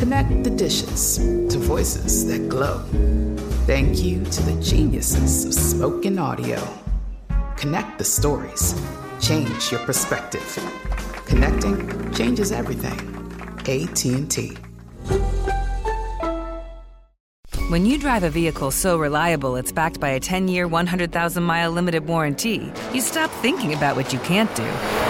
Connect the dishes to voices that glow. Thank you to the geniuses of spoken audio. Connect the stories. Change your perspective. Connecting changes everything. AT&T. When you drive a vehicle so reliable it's backed by a 10-year, 100,000-mile limited warranty, you stop thinking about what you can't do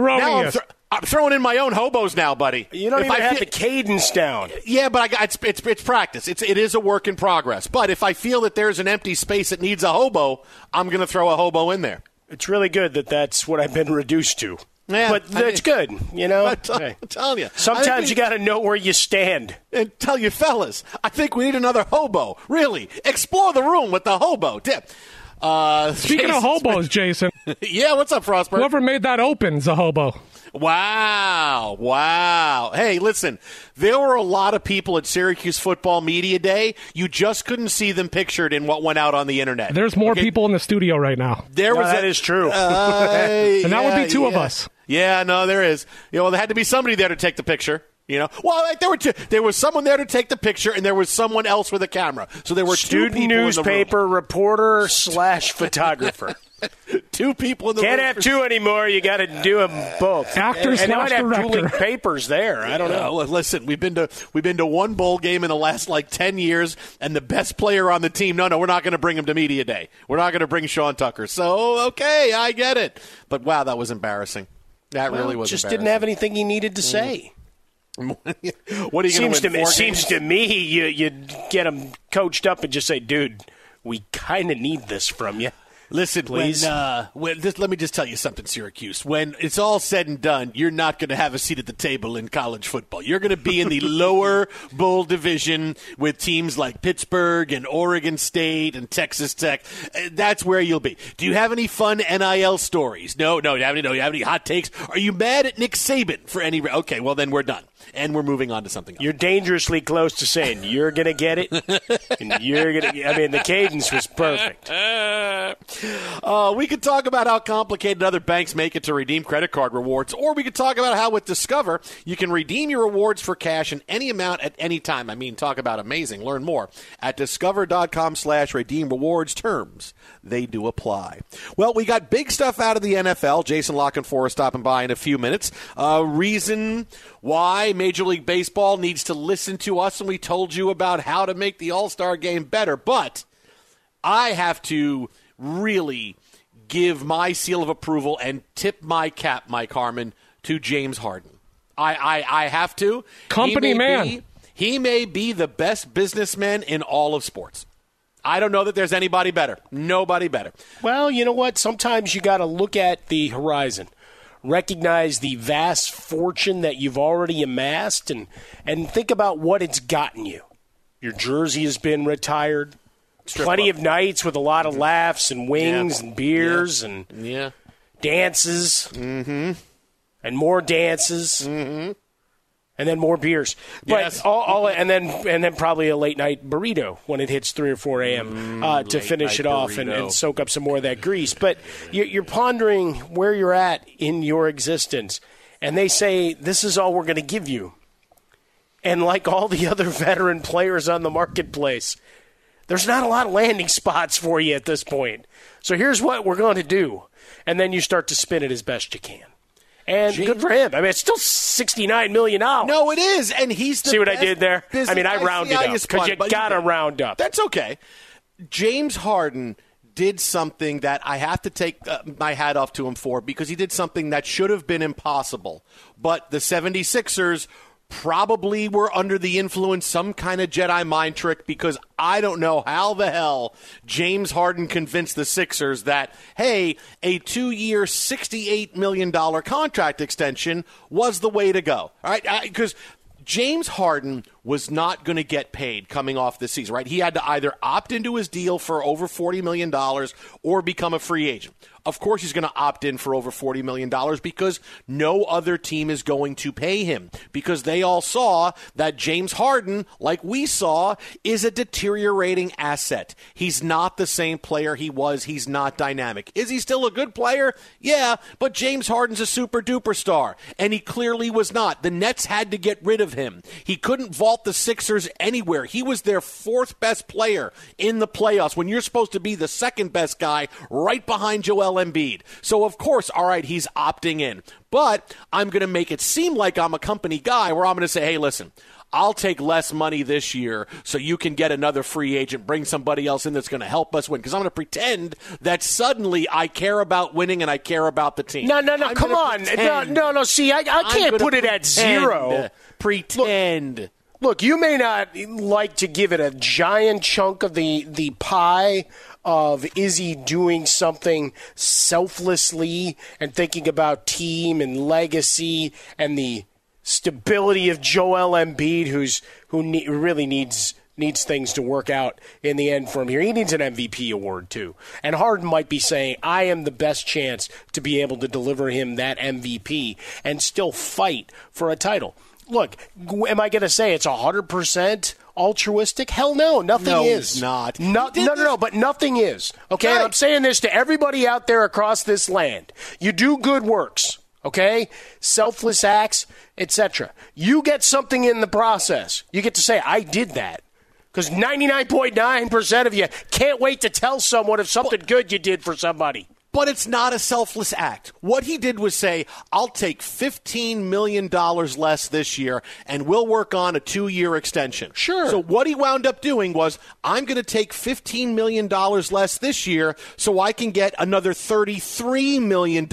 Now I'm, thro- I'm throwing in my own hobos now, buddy. You don't If even I have feel- the cadence down. Yeah, but I got, it's, it's it's practice. It's it is a work in progress. But if I feel that there's an empty space that needs a hobo, I'm going to throw a hobo in there. It's really good that that's what I've been reduced to. Yeah, but I that's mean- good, you know. I'm, t- Hey. I'm telling you. I Sometimes you got to know where you stand. and tell you fellas, I think we need another hobo. Really, explore the room with the hobo tip. Uh, Speaking Jason of hobos, Jason, yeah, what's up, Frostberg? whoever made that open's a hobo. Wow, wow. Hey, listen, there were a lot of people at Syracuse Football Media Day. You just couldn't see them pictured in what went out on the internet. There's more Okay? people in the studio right now. There No, was that a- is true. Uh, And that would be yeah, two of us. Yeah, no, there is. You know, there had to be somebody there to take the picture. You know, well, like, there were two, there was someone there to take the picture, and there was someone else with a camera. So there were two Student people in the room. newspaper reporter slash photographer. two people in the Can't room. have two anymore. You got to do them both. Actors and they slash might have director. dueling papers there. I don't Uh, know. li- listen, we've been to we've been to one bowl game in the last like ten years, and the best player on the team. No, no, we're not going to bring him to media day. We're not going to bring Sean Tucker. So okay, I get it. But wow, that was embarrassing. That Well, really was. just didn't have anything he needed to say. What are you going Seems to me. Seems to me you you get him coached up and just say, dude, we kind of need this from you. Listen, Please. When, uh, when this, let me just tell you something, Syracuse. When it's all said and done, you're not going to have a seat at the table in college football. You're going to be in the lower bowl division with teams like Pittsburgh and Oregon State and Texas Tech. Uh, That's where you'll be. Do you have any fun NIL stories? No, no. Do you have any? No. You have any hot takes? Are you mad at Nick Saban for any? Okay, well then we're done, and we're moving on to something else. You're dangerously close to saying you're going to get it, and you're going to. I mean, the cadence was perfect. Uh, we could talk about how complicated other banks make it to redeem credit card rewards, or we could talk about how with Discover you can redeem your rewards for cash in any amount at any time. I mean, talk about amazing. Learn more at discover.com slash redeem rewards terms. They do apply. Well, we got big stuff out of the NFL. Jason La Canfora is stopping by in a few minutes. Uh, reason why Major League Baseball needs to listen to us, and we told you about how to make the All-Star game better. But I have to really give my seal of approval and tip my cap, Mike Harmon, to James Harden. I, I, I have to. Company He man. be- he may be the best businessman in all of sports. I don't know that there's anybody better. Nobody better. Well, you know what? Sometimes you got to look at the horizon, recognize the vast fortune that you've already amassed, and and think about what it's gotten you. Your jersey has been retired. Plenty club. of nights with a lot of laughs and wings Yeah. and beers and Yeah. dances, mm-hmm. and more dances, mm-hmm. And then more beers. But Yes. all, all, and then and then probably a late night burrito when it hits three or four a.m. uh, to Mm, finish it off and, and soak up some more of that grease. But you're pondering where you're at in your existence, and they say this is all we're going to give you. And like all the other veteran players on the marketplace, there's not a lot of landing spots for you at this point. So here's what we're going to do. And then you start to spin it as best you can. And good for him. I mean, it's still $69 million. No, it is, and he's the See what I did there? I mean, I rounded up because you got to round up. That's okay. James Harden did something that I have to take uh, my hat off to him for because he did something that should have been impossible. But the 76ers probably were under the influence some kind of Jedi mind trick because I don't know how the hell James Harden convinced the Sixers that hey, a 2-year, $68 million contract extension was the way to go. All right? Because James Harden was not going to get paid coming off this season, right? He had to either opt into his deal for over $40 million or become a free agent. Of course, he's going to opt in for over $40 million because no other team is going to pay him because they all saw that James Harden, like we saw, is a deteriorating asset. He's not the same player he was. He's not dynamic. Is he still a good player? Yeah, but James Harden's a super duper star, and he clearly was not. The Nets had to get rid of him. He couldn't vault the Sixers anywhere. He was their fourth best player in the playoffs when you're supposed to be the second best guy right behind Joel Embiid. So, of course, all right, he's opting in. But I'm going to make it seem like I'm a company guy where I'm going to say, hey, listen, I'll take less money this year so you can get another free agent, bring somebody else in that's going to help us win. Because I'm going to pretend that suddenly I care about winning and I care about the team. No, no, no, I'm come on. No, pretend. no, no. See, I, I can't put it at zero. Pretend. Look, you may not like to give it a giant chunk of the the pie of is he doing something selflessly and thinking about team and legacy and the stability of Joel Embiid, who's who ne- really needs needs things to work out in the end for him here. He needs an MVP award too. And Harden might be saying, "I am the best chance to be able to deliver him that MVP and still fight for a title." Look, am I going to say it's 100% altruistic? Hell no, nothing No, is. not. No, no, no, no, but nothing is. Okay, and Right. I'm saying this to everybody out there across this land. You do good works, okay? Selfless acts, etc. You get something in the process. You get to say, I did that. Because 99.9% of you can't wait to tell someone of something good you did for somebody. But it's not a selfless act. What he did was say, I'll take $15 million less this year and we'll work on a two year extension. Sure. So what he wound up doing was, I'm going to take $15 million less this year so I can get another $33 million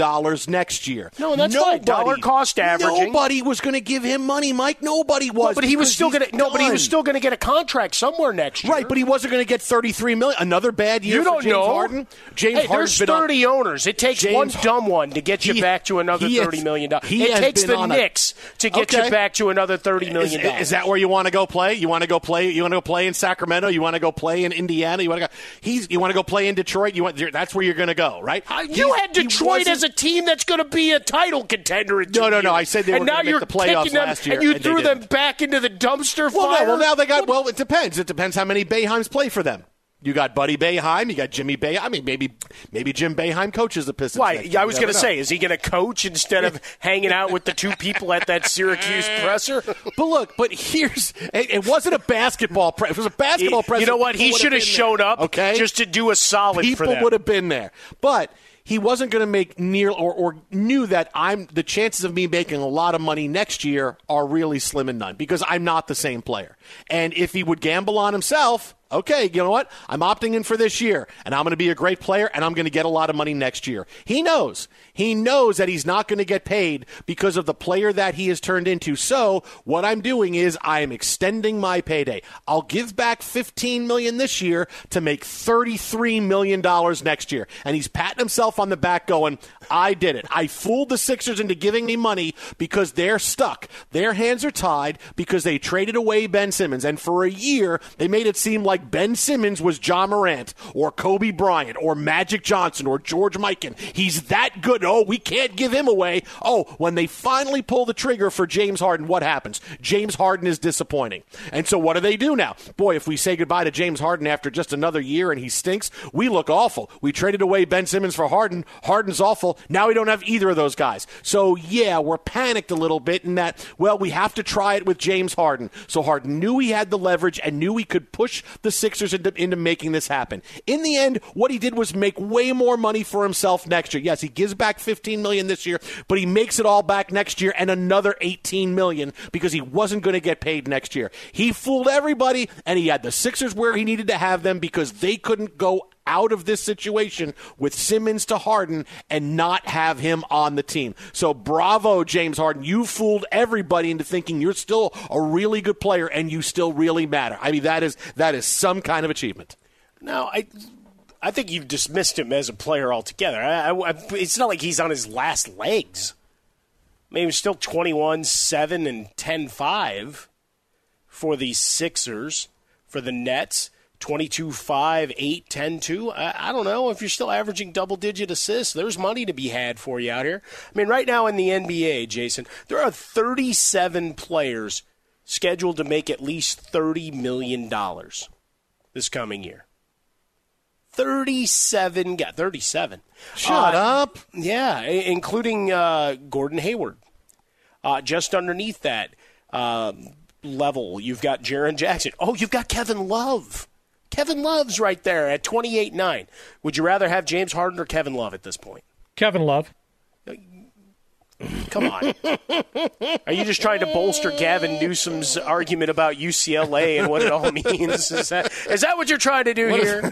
next year. No, that's fine. Dollar cost averaging. Nobody was going to give him money, Mike. Nobody was. but he was still going to no, but he was still going to get a contract somewhere next year. Right, but he wasn't going to get $33 million. Another bad year you for don't James know. Harden. James hey, Harden's there's been on- 30 owners. It takes James one dumb one to get you He- back to another $30 million. It takes the on a- Knicks to get Okay. you back to another thirty million dollars. Is, is that where you want to go play? You want to go play? You want to go play in Sacramento? You want to go play in Indiana? You want to go? He's. You want to go play in Detroit? You want? That's where you're going to go, right? Uh, you had Detroit as a team that's going to be a title contender in two No, no, no. I said they were and gonna now make you're the playoffs them, last year, and you and threw them back into the dumpster Well, fire. no, well, now they got. Well, it depends. It depends how many Boeheims play for them. You got Buddy Boeheim. You got Jimmy Bay. I mean, maybe maybe Jim Boeheim coaches the Pistons. Why? I was going to say, is he going to coach instead of hanging out with the two people at that Syracuse presser? But look, but here's it, it wasn't a basketball. Pre- if it was a basketball. press. you know what? He should have showed there, up Okay, just to do a solid people would have been there, but he wasn't going to make near or, or knew that I'm the chances of me making a lot of money next year are really slim and none because I'm not the same player. And if he would gamble on himself, okay, you know what? I'm opting in for this year, and I'm going to be a great player, and I'm going to get a lot of money next year. He knows. He knows that he's not going to get paid because of the player that he has turned into. So what I'm doing is I am extending my payday. I'll give back 15 million this year to make 33 million dollars next year. And he's patting himself on the back, going, "I did it. I fooled the Sixers into giving me money because they're stuck. Their hands are tied because they traded away Ben Simmons, and for a year they made it seem like Ben Simmons was Ja Morant or Kobe Bryant or Magic Johnson or George Mikan. He's that good. Oh, we can't give him away. Oh, when they finally pull the trigger for James Harden, what happens? James Harden is disappointing. And so what do they do now? Boy, if we say goodbye to James Harden after just another year and he stinks, we look awful. We traded away Ben Simmons for Harden. Harden's awful. Now we don't have either of those guys. So yeah, we're panicked a little bit in that, well, we have to try it with James Harden. So Harden knew he had the leverage and knew he could push the Sixers into, into making this happen. In the end, what he did was make way more money for himself next year. Yes, he gives back 15 million this year, but he makes it all back next year and another 18 million because he wasn't going to get paid next year. He fooled everybody and he had the Sixers where he needed to have them because they couldn't go out of this situation with Simmons to Harden and not have him on the team. So bravo, James Harden. You fooled everybody into thinking you're still a really good player and you still really matter. I mean, that is that is some kind of achievement. No, I, I think you've dismissed him as a player altogether. I, I, I- it's not like he's on his last legs. I mean, he was still 21, 7, and 10 5 for the Sixers, for the Nets. 22 5, 8, 10 2. I, I don't know if you're still averaging double digit assists. There's money to be had for you out here. I mean, right now in the NBA, Jason, there are 37 players scheduled to make at least $30 million this coming year. 37 got 37 Shut Uh, up. yeah including uh, gordon hayward uh, just underneath that um, level you've got Jaren jackson oh you've got kevin love kevin love's right there at 28-9 would you rather have james harden or kevin love at this point Kevin Love. Come on. Are you just trying to bolster Gavin Newsom's argument about UCLA and what it all means? Is that is that what you're trying to do here?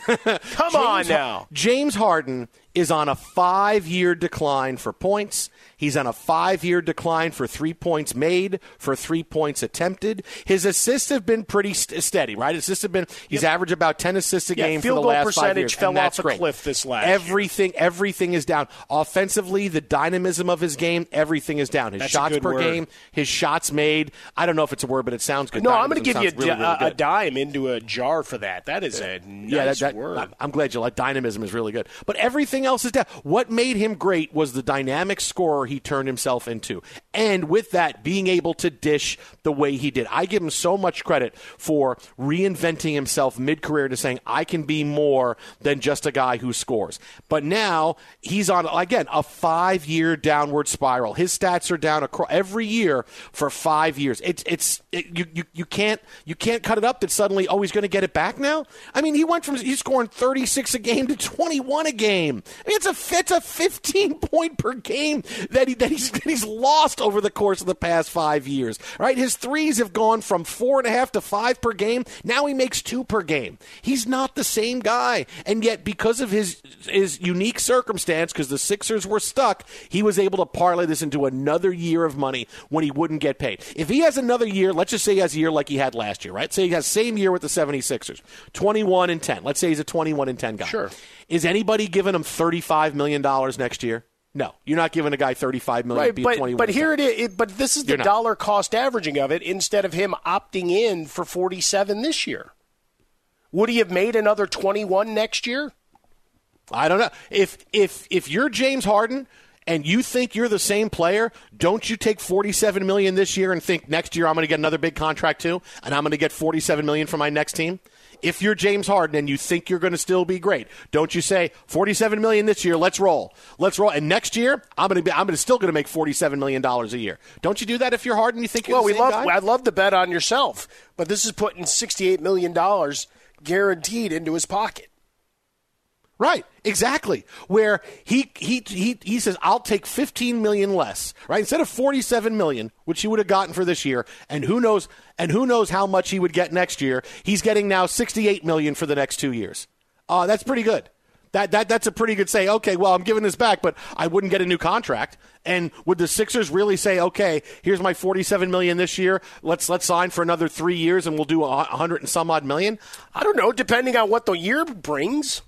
Come on now. James Harden is on a five year decline for points. He's on a five year decline for three points made, for three points attempted. His assists have been pretty st- steady, right? Assists have been, he's averaged about 10 assists a Yeah, game for the last five percentage years. fell off a great. cliff this last year. Everything, everything is down. Offensively, the dynamism of his game, everything is down. His That's shots per word. game, his shots made. I don't know if it's a word, but it sounds good. No, I'm going to give you a, really, really a- a dime into a jar for that. That is a nice yeah, that, that, word. I'm glad you like dynamism is really good. But everything else is down. What made him great was the dynamic scorer he turned himself into. And with that, being able to dish the way he did. I give him so much credit for reinventing himself mid career to saying, I can be more than just a guy who scores. But now he's on, again, a five year downward spiral. His stats are down across every year for five years. It's, it's, it, you, you, you can't, you can't cut it up that suddenly, oh, he's going to get it back now. I mean, he went from, he's scoring 36 a game to 21 a game. I mean, it's a it's a 15 point per game that he that he's that he's lost over the course of the past five years. Right, his threes have gone from four and a half to five per game. Now he makes two per game. He's not the same guy, and yet because of his his unique circumstance, because the Sixers were stuck, he was able to parlay this into another year of money when he wouldn't get paid. If he has another year, let's just say he has a year like he had last year, right? Say he has same year with the 76ers, 21 and 10. Let's say he's a 21 and 10 guy. Sure. Is anybody giving him $35 million next year? No, you're not giving a guy 35 million. Right, to be but 21 but here it is. It, but this is the dollar cost averaging of it instead of him opting in for 47 this year. Would he have made another 21 next year? I don't know. If if if you're James Harden and you think you're the same player, don't you take 47 million this year and think next year I'm going to get another big contract too and I'm going to get 47 million for my next team? If you're James Harden and you think you're going to still be great, don't you say 47 million this year, let's roll. Let's roll. And next year, I'm going to be I'm going to still going to make 47 million dollars a year. Don't you do that if you're Harden? And you think you're Well, the we love. guy? I'd love to bet on yourself, but this is putting 68 million dollars guaranteed into his pocket. Right, exactly. Where he he he he says, "I'll take 15 million less." Right, instead of 47 million, which he would have gotten for this year, and who knows and who knows how much he would get next year. He's getting now 68 million for the next two years. Uh, that's pretty good. That that that's a pretty good say. Okay, well, I'm giving this back, but I wouldn't get a new contract. And would the Sixers really say, "Okay, here's my 47 million this year. Let's let's sign for another three years, and we'll do a hundred and some odd million? I don't know, depending on what the year brings.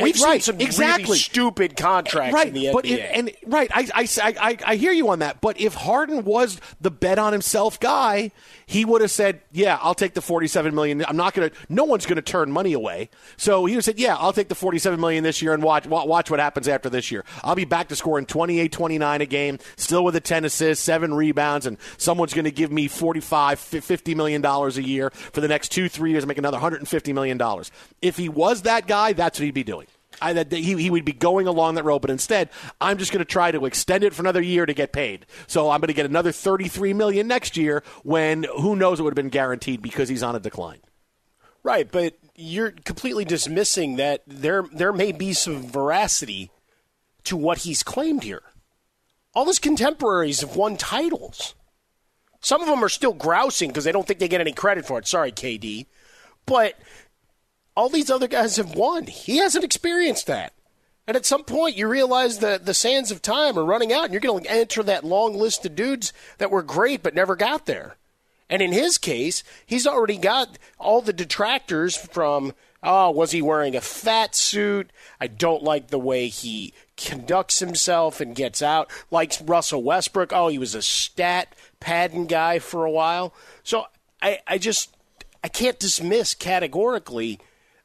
We've seen right, some exactly. really stupid contracts right, in the NBA. but it, and right, I, I, I, I hear you on that. But if Harden was the bet on himself guy, he would have said, "Yeah, I'll take the forty-seven million. I'm not going to. No one's going to turn money away." So he would have said, "Yeah, I'll take the forty-seven million this year and watch watch what happens after this year. I'll be back to scoring 28, 29 a game, still with a ten assists, seven rebounds, and someone's going to give me 45, 50 million dollars a year for the next two, three years, and make another 150 million dollars. If he was that guy, that's what he'd be doing." I, that he, he would be going along that road, but instead, I'm just going to try to extend it for another year to get paid. So I'm going to get another 33 million next year when who knows it would have been guaranteed because he's on a decline. Right, but you're completely dismissing that there there may be some veracity to what he's claimed here. All his contemporaries have won titles. Some of them are still grousing because they don't think they get any credit for it. Sorry, KD. But all these other guys have won. He hasn't experienced that. And at some point, you realize that the sands of time are running out, and you're going to enter that long list of dudes that were great but never got there. And in his case, he's already got all the detractors from, oh, was he wearing a fat suit? I don't like the way he conducts himself and gets out. Likes Russell Westbrook. Oh, he was a stat padding guy for a while. So I, I just, I can't dismiss categorically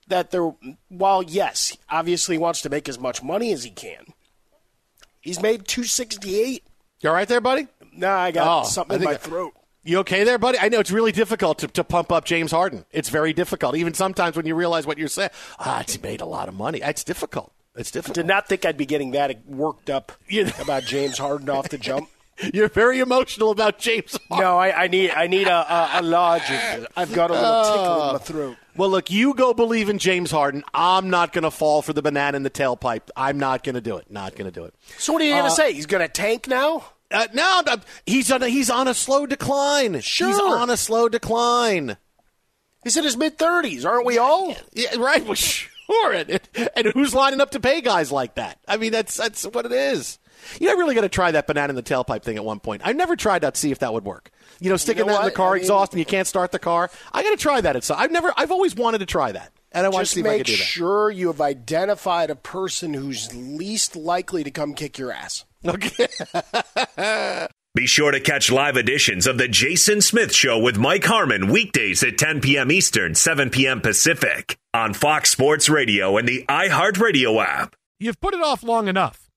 that there, while yes, obviously wants to make as much money as he can, he's made 268. You all right there, buddy? Nah, I got Oh, something I in my I- throat. You okay there, buddy? I know it's really difficult to, to pump up James Harden. It's very difficult. Even sometimes when you realize what you're saying, ah, it's made a lot of money. It's difficult. It's difficult. Did not think I'd be getting that worked up You know- about James Harden off the jump. You're very emotional about James Harden. No, I, I need I need a, a, a lodging. I've got a little tickle in my throat. Well, look, you go believe in James Harden. I'm not going to fall for the banana in the tailpipe. I'm not going to do it. Not going to do it. So what are you going to say? He's going to tank now? Uh, no, no, he's on a, he's on a slow decline. Sure. He's on a slow decline. He's in his mid thirties, aren't we all? Yeah, right. Well, sure. And, and who's lining up to pay guys like that? I mean, that's that's what it is. You know, I really got to try that banana in the tailpipe thing at one point. I've never tried that. to See if that would work. You know, sticking know that in the car I mean- exhaust and you can't start the car. I got to try that. At some. I've never. I've always wanted to try that, and I want to see if I can do that. sure you have identified a person who's least likely to come kick your ass. Okay. Be sure to catch live editions of The Jason Smith Show with Mike Harmon weekdays at 10 p.m. Eastern, 7 p.m. Pacific on Fox Sports Radio and the iHeartRadio app. You've put it off long enough.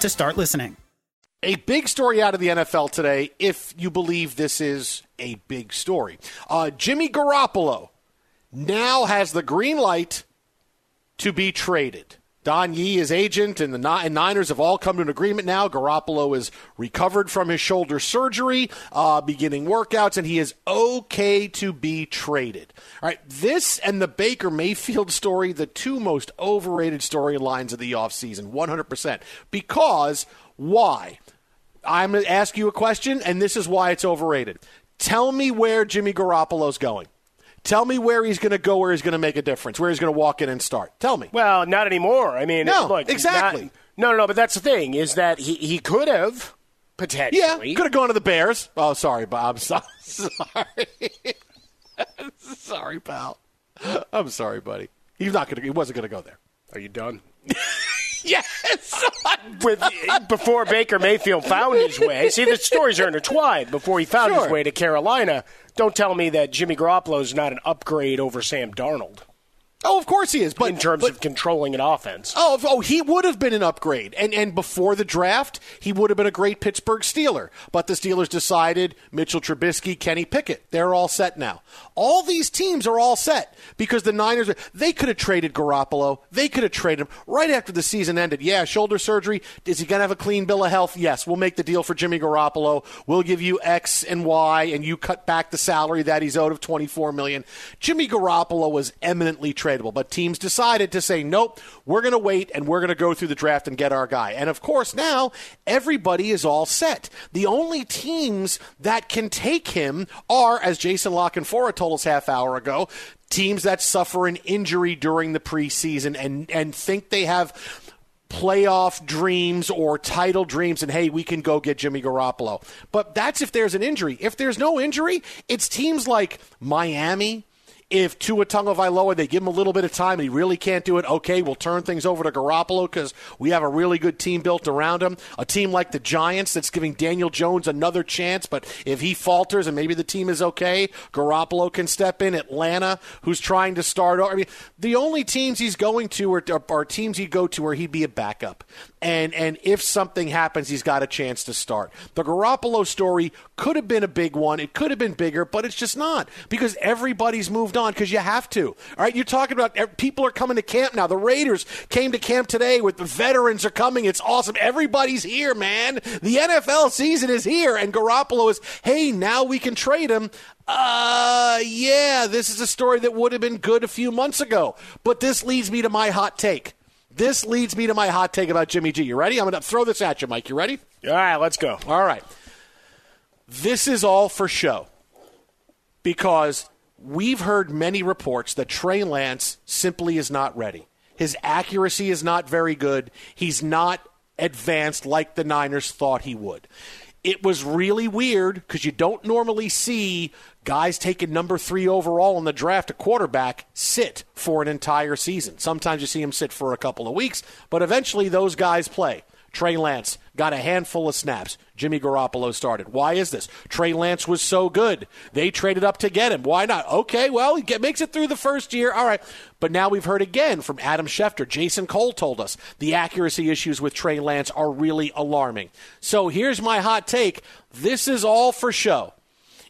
to start listening. A big story out of the NFL today, if you believe this is a big story. Uh, Jimmy Garoppolo now has the green light to be traded. Don Yee, his agent, and the Niners have all come to an agreement now. Garoppolo is recovered from his shoulder surgery, uh, beginning workouts, and he is okay to be traded. All right, this and the Baker Mayfield story, the two most overrated storylines of the offseason, 100%. Because why? I'm going to ask you a question, and this is why it's overrated. Tell me where Jimmy Garoppolo's going. Tell me where he's going to go, where he's going to make a difference, where he's going to walk in and start. Tell me. Well, not anymore. I mean, No, look, exactly. not- no, no, no. But that's the thing is that he he could have potentially. Yeah, could have gone to the Bears. Oh, sorry, Bob. So- Sorry. sorry, pal. I'm sorry, buddy. He's not going to. He wasn't going to go there. Are you done? yes. With before Baker Mayfield found his way. See, the stories are intertwined. Before he found his way to Carolina, don't tell me that Jimmy Garoppolo is not an upgrade over Sam Darnold. Oh, of course he is. But in terms but, of controlling an offense. Oh, oh, he would have been an upgrade. And and before the draft, he would have been a great Pittsburgh Steeler. But the Steelers decided Mitchell Trubisky, Kenny Pickett, they're all set now. All these teams are all set because the Niners they could have traded Garoppolo. They could have traded him right after the season ended. Yeah, shoulder surgery. Is he going to have a clean bill of health? Yes, we'll make the deal for Jimmy Garoppolo. We'll give you X and Y and you cut back the salary that he's owed of 24 million. Jimmy Garoppolo was eminently tradable, but teams decided to say, nope, we're going to wait and we're going to go through the draft and get our guy. And of course, now everybody is all set. The only teams that can take him are, as Jason La Canfora told us half hour ago, teams that suffer an injury during the preseason and, and think they have playoff dreams or title dreams and hey we can go get Jimmy Garoppolo but that's if there's an injury if there's no injury it's teams like Miami if Tua Tagovailoa they give him a little bit of time and he really can't do it, okay, we'll turn things over to Garoppolo because we have a really good team built around him. A team like the Giants that's giving Daniel Jones another chance, but if he falters and maybe the team is okay, Garoppolo can step in. Atlanta, who's trying to start. I mean, the only teams he's going to are, are, teams he'd go to where he'd be a backup, and and if something happens, he's got a chance to start. The Garoppolo story could have been a big one. It could have been bigger, but it's just not because everybody's moved on because you have to. All right, you're talking about people are coming to camp now. The Raiders came to camp today with the veterans are coming. It's awesome. Everybody's here, man. The NFL season is here, and Garoppolo is. Hey, now we can trade him. Uh, yeah, this is a story that would have been good a few months ago. But this leads me to my hot take. This leads me to my hot take about Jimmy G. You ready? I'm going to throw this at you, Mike. You ready? All right, let's go. All right. This is all for show because we've heard many reports that Trey Lance simply is not ready. His accuracy is not very good. He's not advanced like the Niners thought he would. It was really weird because you don't normally see guys taking number three overall in the draft, a quarterback, sit for an entire season. Sometimes you see him sit for a couple of weeks, but eventually those guys play. Trey Lance got a handful of snaps. Jimmy Garoppolo started. Why is this? Trey Lance was so good. They traded up to get him. Why not? Okay, well, he makes it through the first year. All right. But now we've heard again from Adam Schefter. Jason Cole told us the accuracy issues with Trey Lance are really alarming. So here's my hot take this is all for show.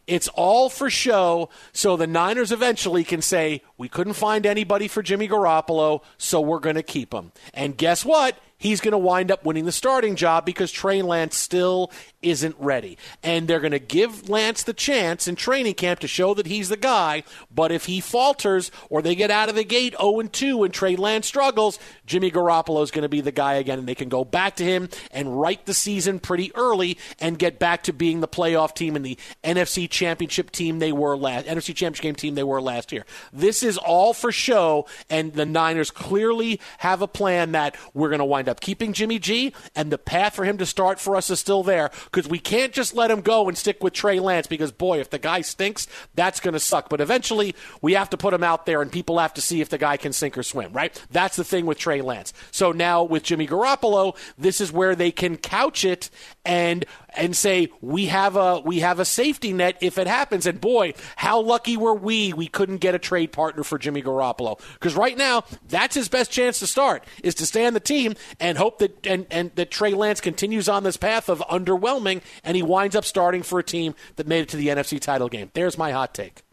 It's all for show so the Niners eventually can say, we couldn't find anybody for Jimmy Garoppolo, so we're going to keep him. And guess what? he's going to wind up winning the starting job because Trey Lance still isn't ready. And they're going to give Lance the chance in training camp to show that he's the guy. But if he falters or they get out of the gate 0 2 and Trey Lance struggles, Jimmy Garoppolo is going to be the guy again. And they can go back to him and write the season pretty early and get back to being the playoff team and the NFC championship team they were last NFC championship game team they were last year. This is all for show, and the Niners clearly have a plan that we're going to wind up keeping Jimmy G, and the path for him to start for us is still there because we can't just let him go and stick with Trey Lance because, boy, if the guy stinks, that's going to suck. But eventually, we have to put him out there and people have to see if the guy can sink or swim, right? That's the thing with Trey Lance. So now with Jimmy Garoppolo, this is where they can couch it and and say we have a we have a safety net if it happens. And boy, how lucky were we we couldn't get a trade partner for Jimmy Garoppolo because right now that's his best chance to start is to stay on the team and hope that and, and that Trey Lance continues on this path of underwhelming and he winds up starting for a team that made it to the NFC title game. There's my hot take.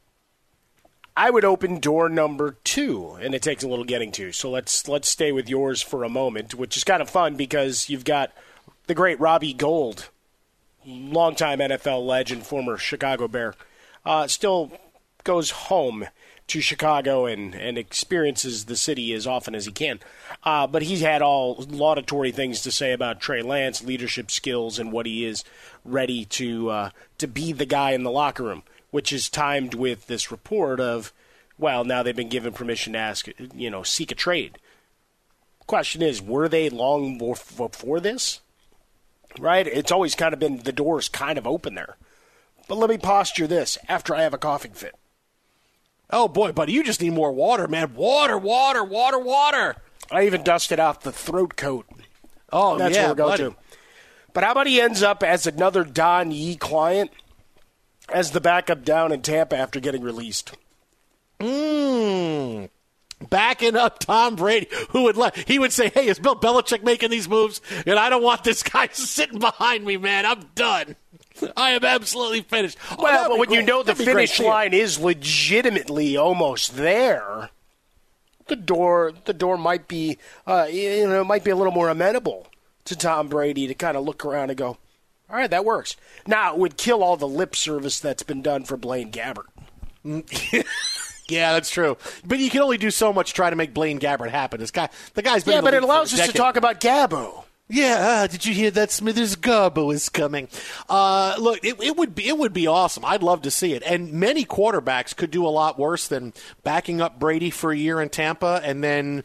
I would open door number two, and it takes a little getting to. So let's let's stay with yours for a moment, which is kind of fun because you've got the great Robbie Gould longtime NFL legend, former Chicago Bear, uh, still goes home to Chicago and, and experiences the city as often as he can. Uh, but he's had all laudatory things to say about Trey Lance, leadership skills, and what he is ready to uh, to be the guy in the locker room, which is timed with this report of, well, now they've been given permission to ask, you know, seek a trade. Question is, were they long before this? Right? It's always kind of been the door's kind of open there. But let me posture this after I have a coughing fit. Oh boy, buddy, you just need more water, man. Water, water, water, water. I even dusted off the throat coat. Oh, that's yeah, where we're going buddy. to. But how about he ends up as another Don Yee client as the backup down in Tampa after getting released? Mmm. Backing up Tom Brady, who would let he would say, "Hey, is Bill Belichick making these moves? And I don't want this guy sitting behind me, man. I'm done. I am absolutely finished." Oh, Well, but be when you know the That'd be finish line is legitimately almost there, the door the door might be uh, you know might be a little more amenable to Tom Brady to kind of look around and go, all right, that works. Now it would kill all the lip service that's been done for Blaine Gabbert. Yeah, that's true. But you can only do so much to try to make Blaine Gabbert happen. This guy, the guy's been Yeah, but it allows us to talk about Gabbo. Yeah, uh, did you hear that Smithers Gabbo is coming? Uh, look, it, it would be it would be awesome. I'd love to see it. And many quarterbacks could do a lot worse than backing up Brady for a year in Tampa and then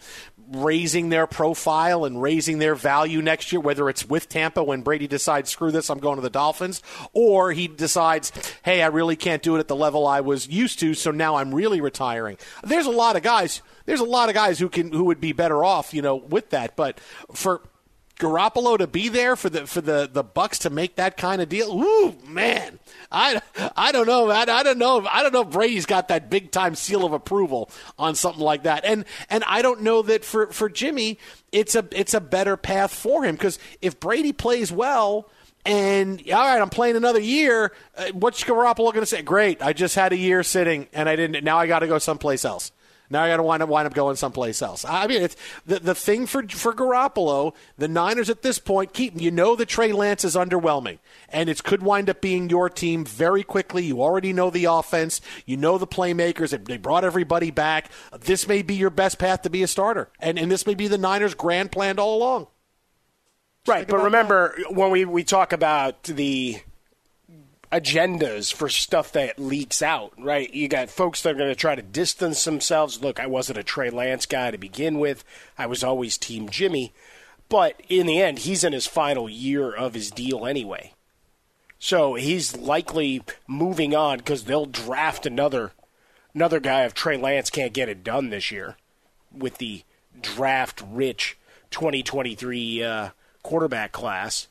raising their profile and raising their value next year, whether it's with Tampa when Brady decides, screw this, I'm going to the Dolphins, or he decides, hey, I really can't do it at the level I was used to, so now I'm really retiring. There's a lot of guys. There's a lot of guys who can who would be better off, you know, with that. But for Garoppolo to be there for the for the the Bucks to make that kind of deal. Ooh, man, I, I don't know. I, I don't know. I don't know if Brady's got that big time seal of approval on something like that. And and I don't know that for for Jimmy, it's a it's a better path for him because if Brady plays well. And all right, I'm playing another year. Uh, what's Garoppolo going to say? Great, I just had a year sitting, and I didn't. Now I got to go someplace else. Now I got to wind up wind up going someplace else. I mean, it's the the thing for for Garoppolo. The Niners at this point keep you know the Trey Lance is underwhelming, and it could wind up being your team very quickly. You already know the offense, you know the playmakers. They- They brought everybody back. This may be your best path to be a starter, and and this may be the Niners' grand plan all along. Right, but remember when we, we talk about the agendas for stuff that leaks out, right? You got folks that are going to try to distance themselves. Look, I wasn't a Trey Lance guy to begin with. I was always Team Jimmy. But in the end, he's in his final year of his deal anyway. So he's likely moving on because they'll draft another another guy if Trey Lance can't get it done this year with the draft rich 2023 uh, quarterback class.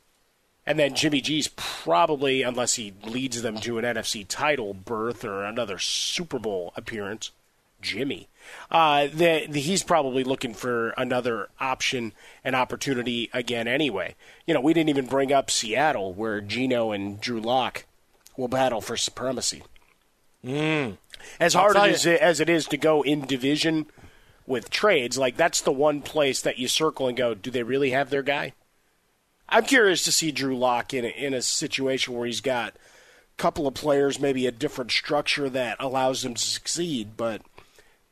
And then Jimmy G's probably, unless he leads them to an NFC title berth or another Super Bowl appearance, Jimmy, uh, the, the, he's probably looking for another option and opportunity again anyway. You know, we didn't even bring up Seattle, where Geno and Drew Lock will battle for supremacy. Mm. As hard as it, as it is to go in division with trades, like that's the one place that you circle and go, do they really have their guy? I'm curious to see Drew Lock in a, in a situation where he's got a couple of players, maybe a different structure that allows him to succeed, but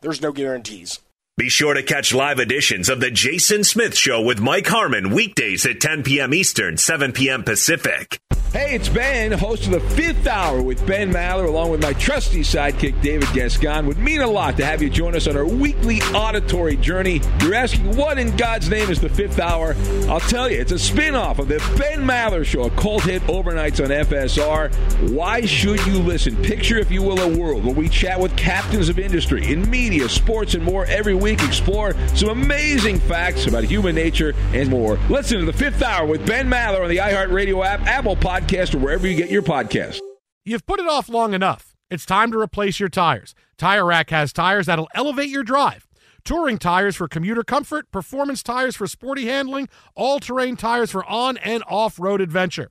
there's no guarantees. Be sure to catch live editions of The Jason Smith Show with Mike Harmon weekdays at 10 p.m. Eastern, 7 p.m. Pacific. Hey, it's Ben, host of the fifth hour with Ben Maller, along with my trusty sidekick, David Gascon. Would mean a lot to have you join us on our weekly auditory journey. You're asking, what in God's name is the fifth hour? I'll tell you, it's a spin off of the Ben Maller Show, a cult hit overnights on FSR. Why should you listen? Picture, if you will, a world where we chat with captains of industry in media, sports, and more every week. Explore some amazing facts about human nature and more. Listen to the fifth hour with Ben Maller on the iHeartRadio app, Apple Podcast, or wherever you get your podcasts. You've put it off long enough. It's time to replace your tires. Tire Rack has tires that'll elevate your drive. Touring tires for commuter comfort, performance tires for sporty handling, all terrain tires for on and off road adventure.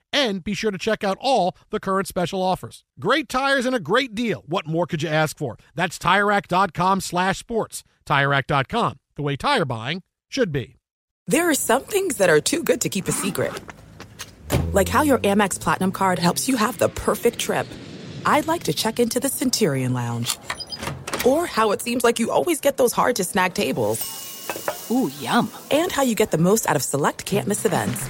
And be sure to check out all the current special offers. Great tires and a great deal. What more could you ask for? That's TireRack.com slash sports. TireRack.com, the way tire buying should be. There are some things that are too good to keep a secret. Like how your Amex Platinum card helps you have the perfect trip. I'd like to check into the Centurion Lounge. Or how it seems like you always get those hard to snag tables. Ooh, yum. And how you get the most out of select can't miss events.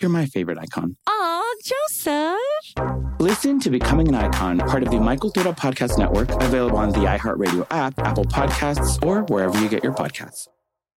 You're my favorite icon. Aw, Joseph! Listen to Becoming an Icon, part of the My Cultura Podcast Network, available on the iHeartRadio app, Apple Podcasts, or wherever you get your podcasts.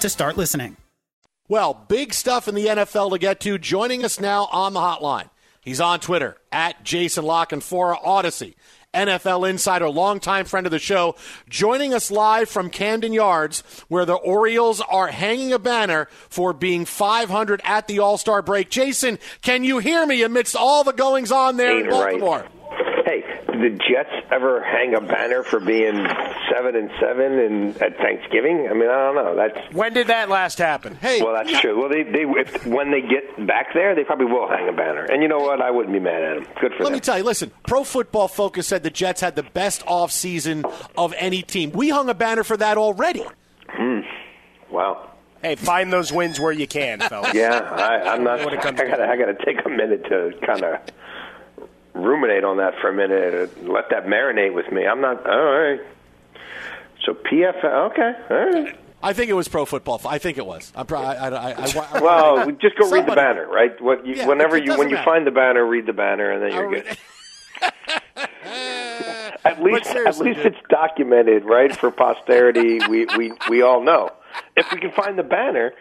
to start listening. Well, big stuff in the NFL to get to. Joining us now on the hotline. He's on Twitter at Jason Lock and Fora Audacy. NFL insider, longtime friend of the show, joining us live from Camden Yards, where the Orioles are hanging a banner for being 500 at the All Star break. Jason, can you hear me amidst all the goings on there Ain't right. Baltimore? Hey, did the Jets ever hang a banner for being seven and seven and at Thanksgiving? I mean, I don't know. That's When did that last happen? Hey, well, that's true. Well, they they if, when they get back there, they probably will hang a banner. And you know what? I wouldn't be mad at them. Good for Let them. me tell you, listen, Pro Football Focus said the Jets had the best off season of any team. We hung a banner for that already. Hmm. Wow. Hey, find those wins where you can, fellas. Yeah, I, I'm not. When it I gotta, I gotta take a minute to kind of ruminate on that for a minute. and Let that marinate with me. I'm not. All right. So PF. Okay. All right. I think it was Pro Football. I think it was. I'm pro- I, I, I, Well, just go read the banner, right? What you, Yeah, whenever you when you matter. find the banner, read the banner, and then you're good. At least, at least dude. it's documented, right, for posterity. we we we all know. If we can find the banner,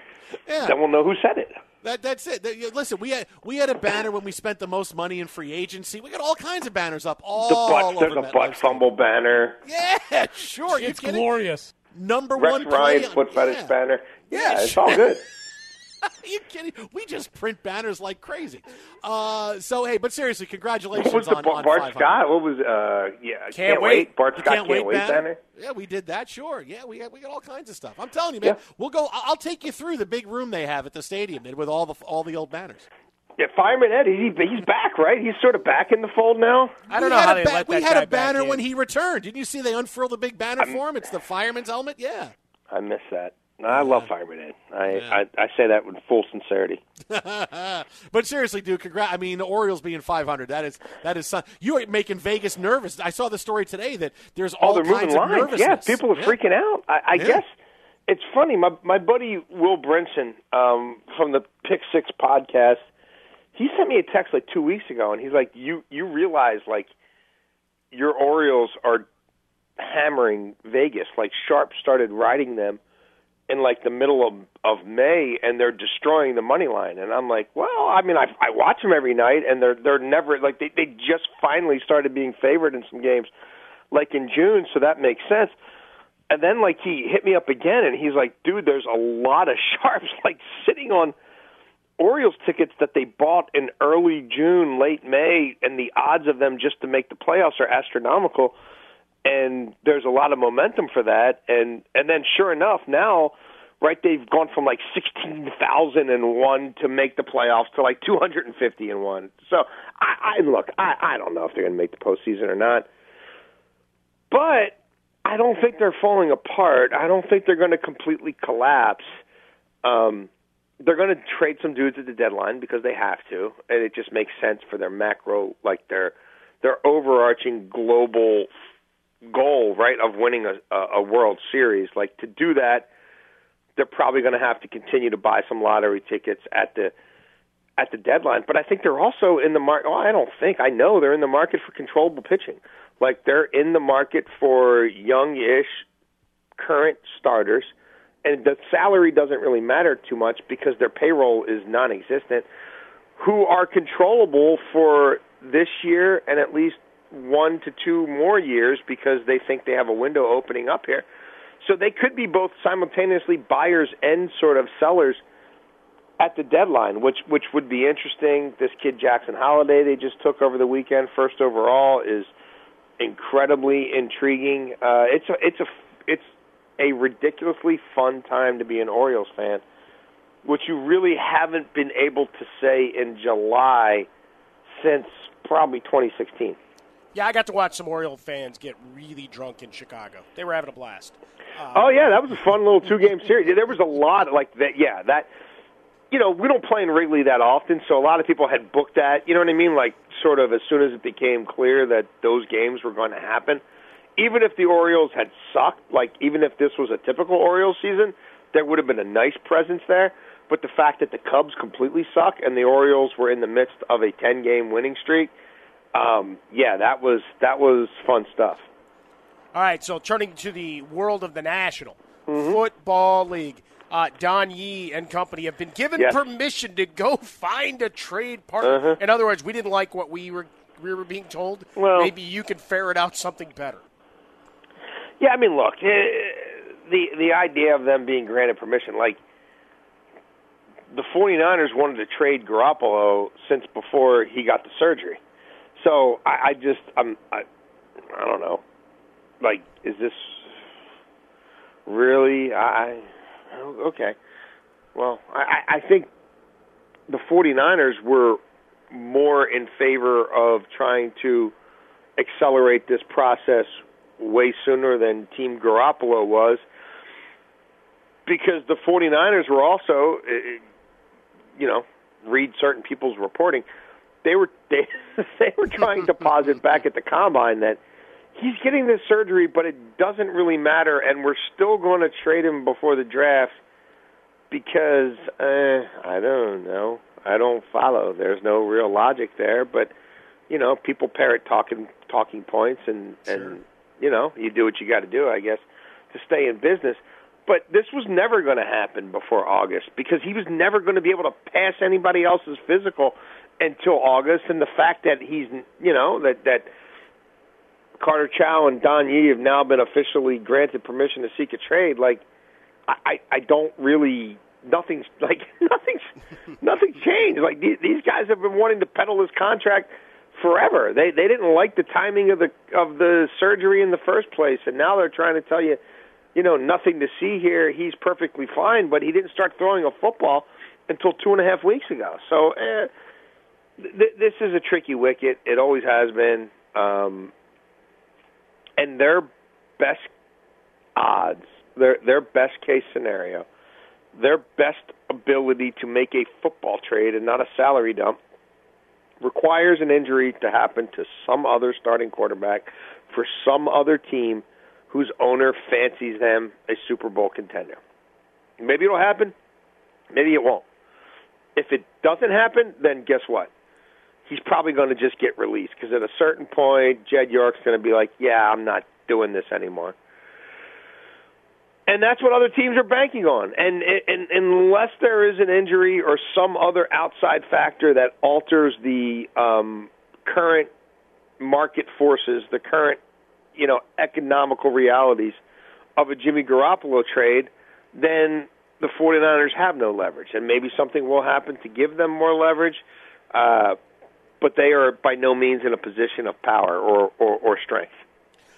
Yeah. then we'll know who said it. That, that's it. That- you- listen, we had we had a banner when we spent the most money in free agency. We got all kinds of banners up all The butt, over there's a MetLife butt fumble banner. Yeah, sure. It's glorious. Number Rex one play Ryan's on- foot fetish yeah. banner. Yeah, Yeah, it's sure. all good. Are you kidding? We just print banners like crazy. Uh, so hey, but seriously, congratulations What was the on, on Bart 500. Scott? What was uh? Yeah, can't, wait. Bart The Scott can't, can't, wait, wait banner. Yeah, we did that. Sure. Yeah, we got, we got all kinds of stuff. I'm telling you, man. We'll go. I- I'll take you through the big room they have at the stadium with all the all the old banners. Yeah, Fireman Ed, he, he's back, right? He's sort of back in the fold now. I don't we know had how a they ba- let We had guy a banner when he returned. Didn't you see they unfurled the big banner for him? It's the fireman's helmet. Yeah. I miss that. I love Fireman Ed. I, I I say that with full sincerity. but seriously, dude, congrats! I mean, the Orioles being 500. That is that is you are making Vegas nervous. I saw the story today that there's all Oh, they're kinds moving of lines. nervousness. Yeah, people are Yeah. freaking out. I, I Yeah. guess it's funny. My my buddy Will Brinson um, from the Pick Six podcast, he sent me a text like two weeks ago, and he's like, "You you realize like your Orioles are hammering Vegas. Like Sharp started riding them in like the middle of of May, and they're destroying the money line. And I'm like, well, I mean, I I watch them every night, and they're they're never like they they just finally started being favored in some games, like in June, so that makes sense. And then like he hit me up again, and he's like, dude, there's a lot of sharps like sitting on Orioles tickets that they bought in early June, late May, and the odds of them just to make the playoffs are astronomical. And there's a lot of momentum for that. And and then sure enough, now, right, they've gone from like sixteen thousand and one to make the playoffs to like two hundred and fifty and one. So I, I look, I, I don't know if they're going to make the postseason or not, but I don't think they're falling apart. I don't think they're going to completely collapse. Um, they're going to trade some dudes at the deadline because they have to, and it just makes sense for their macro, like their their overarching global goal, right, of winning a, a World Series. Like to do that, they're probably going to have to continue to buy some lottery tickets at the at the deadline. But I think they're also in the market. Oh, I don't think I know they're in the market for controllable pitching. Like they're in the market for young-ish current starters and the salary doesn't really matter too much because their payroll is non-existent, who are controllable for this year and at least one to two more years because they think they have a window opening up here. So they could be both simultaneously buyers and sort of sellers at the deadline, which which would be interesting. This kid Jackson Holliday they just took over the weekend, first overall, is incredibly intriguing. Uh, it's a it's a it's a ridiculously fun time to be an Orioles fan, which you really haven't been able to say in July since probably 2016. Yeah, I got to watch some Oriole fans get really drunk in Chicago. They were having a blast. Uh, oh yeah, that was a fun little two-game series. There was a lot like that. Yeah, that. You know, we don't play in Wrigley that often, so a lot of people had booked that. You know what I mean? Like, sort of as soon as it became clear that those games were going to happen even if the Orioles had sucked, like even if this was a typical Orioles season, there would have been a nice presence there. But the fact that the Cubs completely suck and the Orioles were in the midst of a 10-game winning streak, um, yeah, that was that was fun stuff. All right, so turning to the world of the National Mm-hmm. Football League, uh, Don Yee and company have been given Yes. permission to go find a trade partner. Uh-huh. In other words, we didn't like what we were we were being told. Well- Maybe you can ferret out something better. Yeah, I mean, look, eh, the the idea of them being granted permission, like the 49ers wanted to trade Garoppolo since before he got the surgery. So I, I just I'm I, I don't know. Like, is this really? I okay. Well, I, I think the 49ers were more in favor of trying to accelerate this process way sooner than Team Garoppolo was because the 49ers were also, eh, you know, read certain people's reporting. They were they they were trying to posit back at the combine that he's getting this surgery, but it doesn't really matter, and we're still going to trade him before the draft because uh, I don't know, I don't follow. There's no real logic there, but you know, people parrot talking talking points, and and you know, you do what you got to do, I guess, to stay in business. But this was never going to happen before August because he was never going to be able to pass anybody else's physical until August. And the fact that he's, you know, that that Carter Chow and Don Yee have now been officially granted permission to seek a trade, like I, I, don't really nothing's like nothing's nothing's changed. Like these, these guys have been wanting to peddle this contract forever. They they didn't like the timing of the of the surgery in the first place, and now they're trying to tell you, you know, nothing to see here. He's perfectly fine, but he didn't start throwing a football until two and a half weeks ago. So eh, th- this is a tricky wicket. It always has been, um, and their best odds, their their best case scenario, their best ability to make a football trade and not a salary dump requires an injury to happen to some other starting quarterback for some other team whose owner fancies them a Super Bowl contender. Maybe it'll happen, maybe it won't. If it doesn't happen, then guess what? He's probably going to just get released because at a certain point, Jed York's going to be like, "Yeah, I'm not, doing this anymore. And that's what other teams are banking on. And, and, and unless there is an injury or some other outside factor that alters the um, current market forces, the current, you know, economical realities of a Jimmy Garoppolo trade, then the 49ers have no leverage. And maybe something will happen to give them more leverage. Uh, but they are by no means in a position of power or, or, or strength.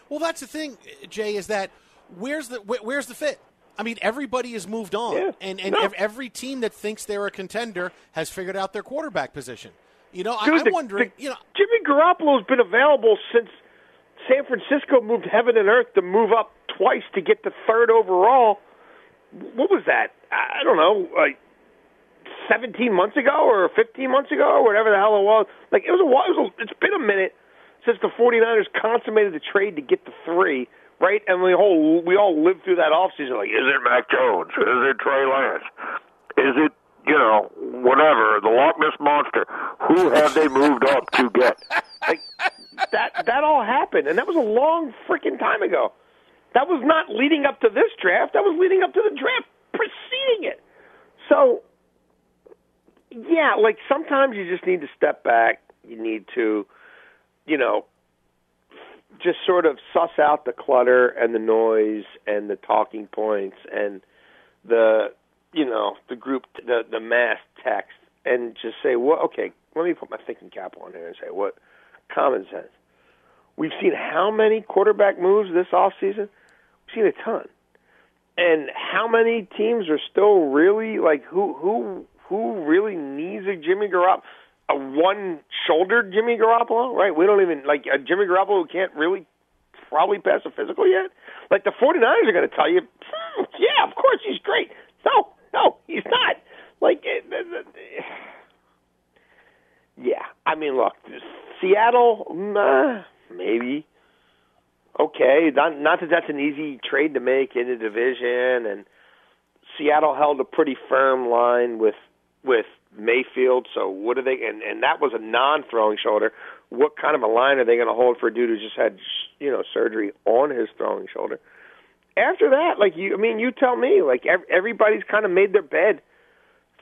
Well, that's the thing, Jay, is that where's the wh- where's the fit? I mean, everybody has moved on, Yeah. and and No. ev- every team that thinks they're a contender has figured out their quarterback position. You know, I, Dude, I'm the- wondering. the- you know, Jimmy Garoppolo's been available since San Francisco moved heaven and earth to move up twice to get the third overall. What was that? I don't know, like 17 months ago or 15 months ago or whatever the hell it was. Like it was a while. It was a, it's been a minute since the 49ers consummated the trade to get the three, right? And we whole we all lived through that offseason like, is it Mac Jones? Is it Trey Lance? Is it you know whatever the Loch Ness monster? Who have they moved up to get? Like that that all happened, and that was a long freaking time ago. That was not leading up to this draft. That was leading up to the draft preceding it. So, yeah, like sometimes you just need to step back. You need to, you know, just sort of suss out the clutter and the noise and the talking points and the, you know, the group, the the mass text, and just say, well, okay, let me put my thinking cap on here and say, what common sense. We've seen how many quarterback moves this off season? We've seen a ton. And how many teams are still really like who who who really needs a Jimmy Garoppolo? A one-shouldered Jimmy Garoppolo, right? We don't even like a Jimmy Garoppolo who can't really probably pass a physical yet. Like the 49ers are going to tell you, "Hmm, yeah, of course he's great. No, no, he's not. Like, it, it, it, yeah, I mean, look, Seattle, nah, maybe. Okay, not not that that's an easy trade to make in the division, and Seattle held a pretty firm line with with Mayfield. So what are they? And and that was a non-throwing shoulder. What kind of a line are they going to hold for a dude who just had you know surgery on his throwing shoulder? After that, like you, I mean, you tell me. Like ev- everybody's kind of made their bed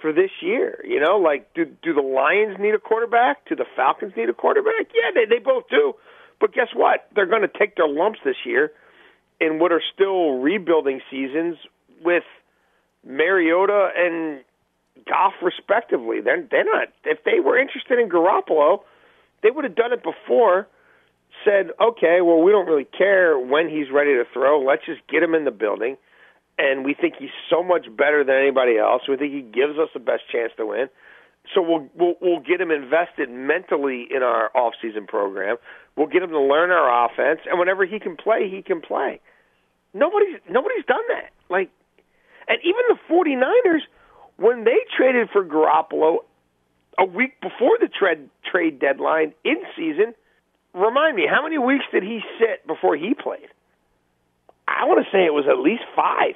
for this year. You know, like do do the Lions need a quarterback? Do the Falcons need a quarterback? Yeah, they they both do. But guess what? They're going to take their lumps this year in what are still rebuilding seasons with Mariota and Goff, respectively. They're they're not. If they were interested in Garoppolo, they would have done it before. Said, okay, well, we don't really care when he's ready to throw. Let's just get him in the building, and we think he's so much better than anybody else. We think he gives us the best chance to win. So we'll we'll, we'll get him invested mentally in our off-season program. We'll get him to learn our offense, and whenever he can play, he can play. Nobody's nobody's done that. Like, and even the 49ers, when they traded for Garoppolo a week before the trade trade deadline in season, remind me how many weeks did he sit before he played? I want to say it was at least five.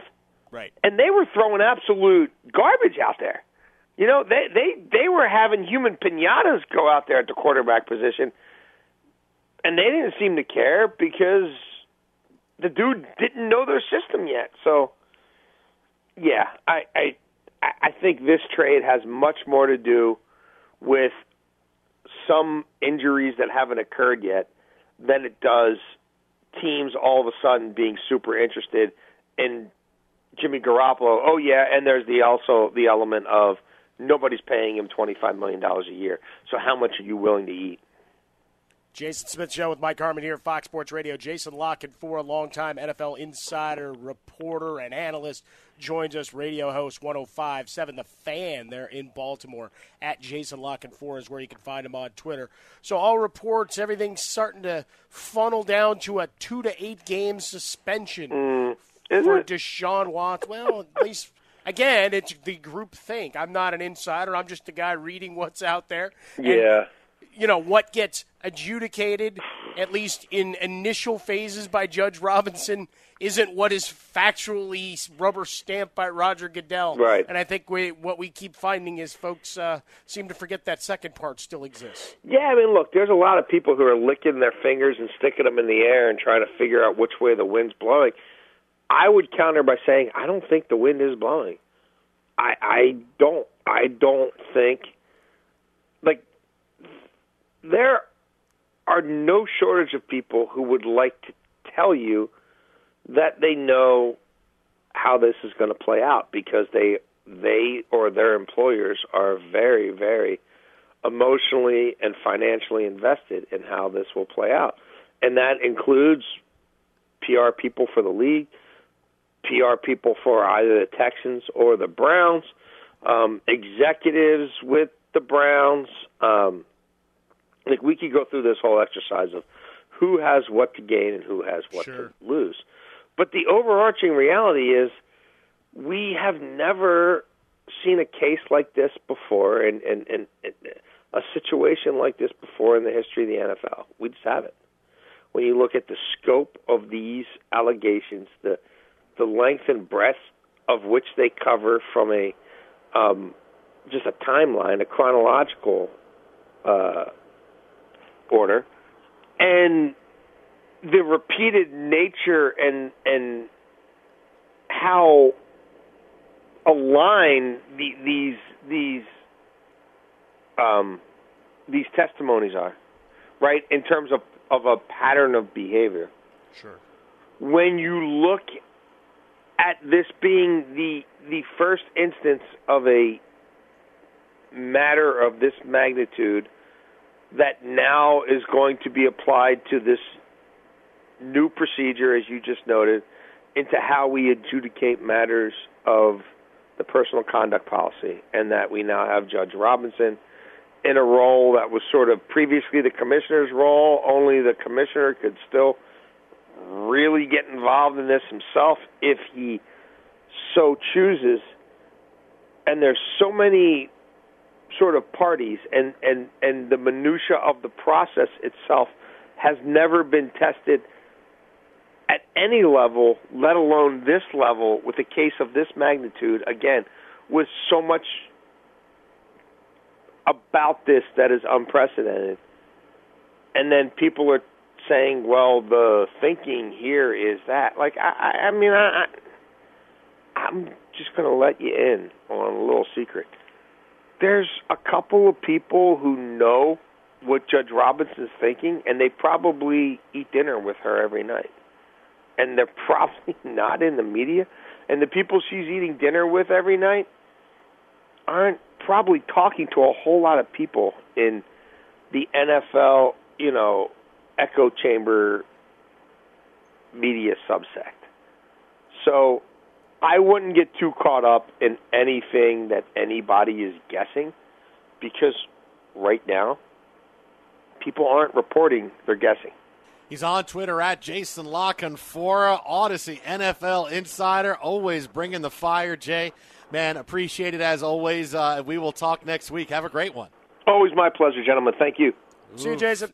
Right. And they were throwing absolute garbage out there. You know, they they they were having human pinatas go out there at the quarterback position, and they didn't seem to care because the dude didn't know their system yet. So, yeah, I I I think this trade has much more to do with some injuries that haven't occurred yet than it does teams all of a sudden being super interested in Jimmy Garoppolo. Oh yeah, and there's the also the element of nobody's paying him twenty five million dollars a year. So how much are you willing to eat? Jason Smith Show with Mike Harmon here, Fox Sports Radio. Jason La Canfora longtime NFL insider, reporter, and analyst, joins us. Radio host 105.7 The Fan there in Baltimore. At Jason La Canfora is where you can find him on Twitter. So all reports, everything's starting to funnel down to a two to eight game suspension Mm, for it? Deshaun Watson. Well, at least. Again, it's the group think. I'm not an insider. I'm just a guy reading what's out there. And Yeah. You know what gets adjudicated, at least in initial phases by Judge Robinson, isn't what is factually rubber stamped by Roger Goodell. Right. And I think we, what we keep finding is folks uh, seem to forget that second part still exists. Yeah, I mean, look, there's a lot of people who are licking their fingers and sticking them in the air and trying to figure out which way the wind's blowing. I would counter by saying I don't think the wind is blowing. I I don't I don't think there are no shortage of people who would like to tell you that they know how this is going to play out because they they or their employers are very very emotionally and financially invested in how this will play out. And that includes PR people for the league PR people for either the Texans or the Browns um executives with the Browns um like we could go through this whole exercise of who has what to gain and who has what to lose but the overarching reality is we have never seen a case like this before and, and, and, and a situation like this before in the history of the NFL. We just haven't. When you look at the scope of these allegations, the the length and breadth of which they cover from a um, just a timeline, a chronological uh, order, and the repeated nature and and how aligned the, these these um, these testimonies are, right? In terms of of a pattern of behavior. Sure. When you look at this being the the first instance of a matter of this magnitude that now is going to be applied to this new procedure, as you just noted, into how we adjudicate matters of the personal conduct policy, and that we now have Judge Robinson in a role that was sort of previously the commissioner's role, only the commissioner could still really get involved in this himself if he so chooses. And there's so many sort of parties and, and, and the minutia of the process itself has never been tested at any level, let alone this level, with a case of this magnitude, again, with so much about this that is unprecedented. And then people are saying, well, the thinking here is that. Like, I, I, mean, I, I'm just going to let you in on a little secret. There's a couple of people who know what Judge Robinson's thinking, and they probably eat dinner with her every night. And they're probably not in the media. And the people she's eating dinner with every night aren't probably talking to a whole lot of people in the NFL, you know, echo chamber media subsect. So I wouldn't get too caught up in anything that anybody is guessing because right now people aren't reporting, they're guessing. He's on Twitter at Jason La Canfora, Audacy NFL Insider, always bringing the fire, Jay. Man, appreciate it as always. Uh, we will talk next week. Have a great one. Always my pleasure, gentlemen. Thank you. See you, Jason.